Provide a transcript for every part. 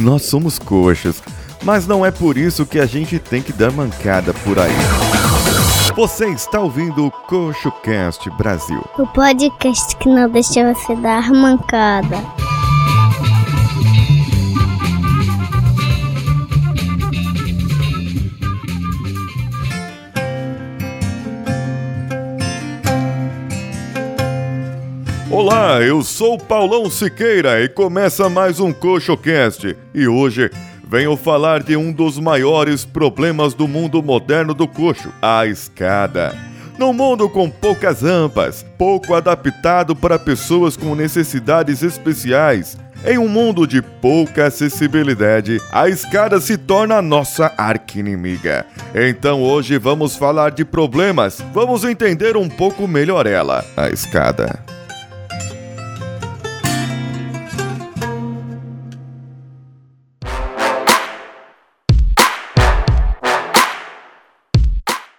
Nós somos coxos, mas não é por isso que a gente tem que dar mancada por aí. Você está ouvindo o CoxoCast Brasil. O podcast que não deixa você dar mancada. Olá, eu sou Paulão Siqueira e começa mais um CoxoCast. E hoje venho falar de um dos maiores problemas do mundo moderno do coxo, a escada. Num mundo com poucas rampas, pouco adaptado para pessoas com necessidades especiais, em um mundo de pouca acessibilidade, a escada se torna a nossa arquinimiga. Então hoje vamos falar de problemas, vamos entender um pouco melhor ela, a escada.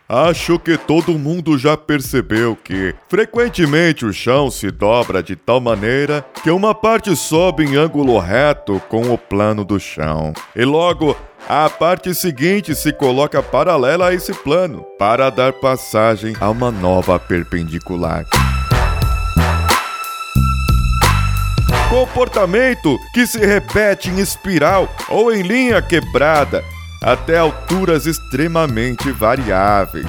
Acho que todo mundo já percebeu que, frequentemente, o chão se dobra de tal maneira que uma parte sobe em ângulo reto com o plano do chão. E logo, a parte seguinte se coloca paralela a esse plano, para dar passagem a uma nova perpendicular. Comportamento que se repete em espiral ou em linha quebrada até alturas extremamente variáveis.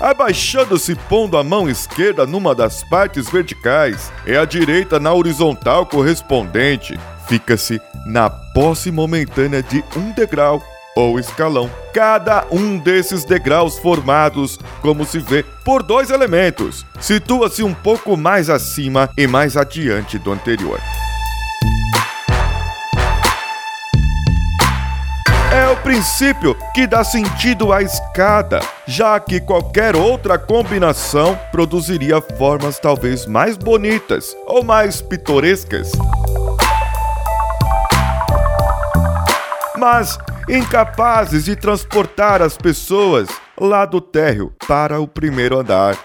Abaixando-se pondo a mão esquerda numa das partes verticais e a direita na horizontal correspondente, fica-se na posse momentânea de um degrau ou escalão. Cada um desses degraus formados, como se vê, por dois elementos, situa-se um pouco mais acima e mais adiante do anterior. O princípio que dá sentido à escada, já que qualquer outra combinação produziria formas talvez mais bonitas ou mais pitorescas. Mas incapazes de transportar as pessoas lá do térreo para o primeiro andar.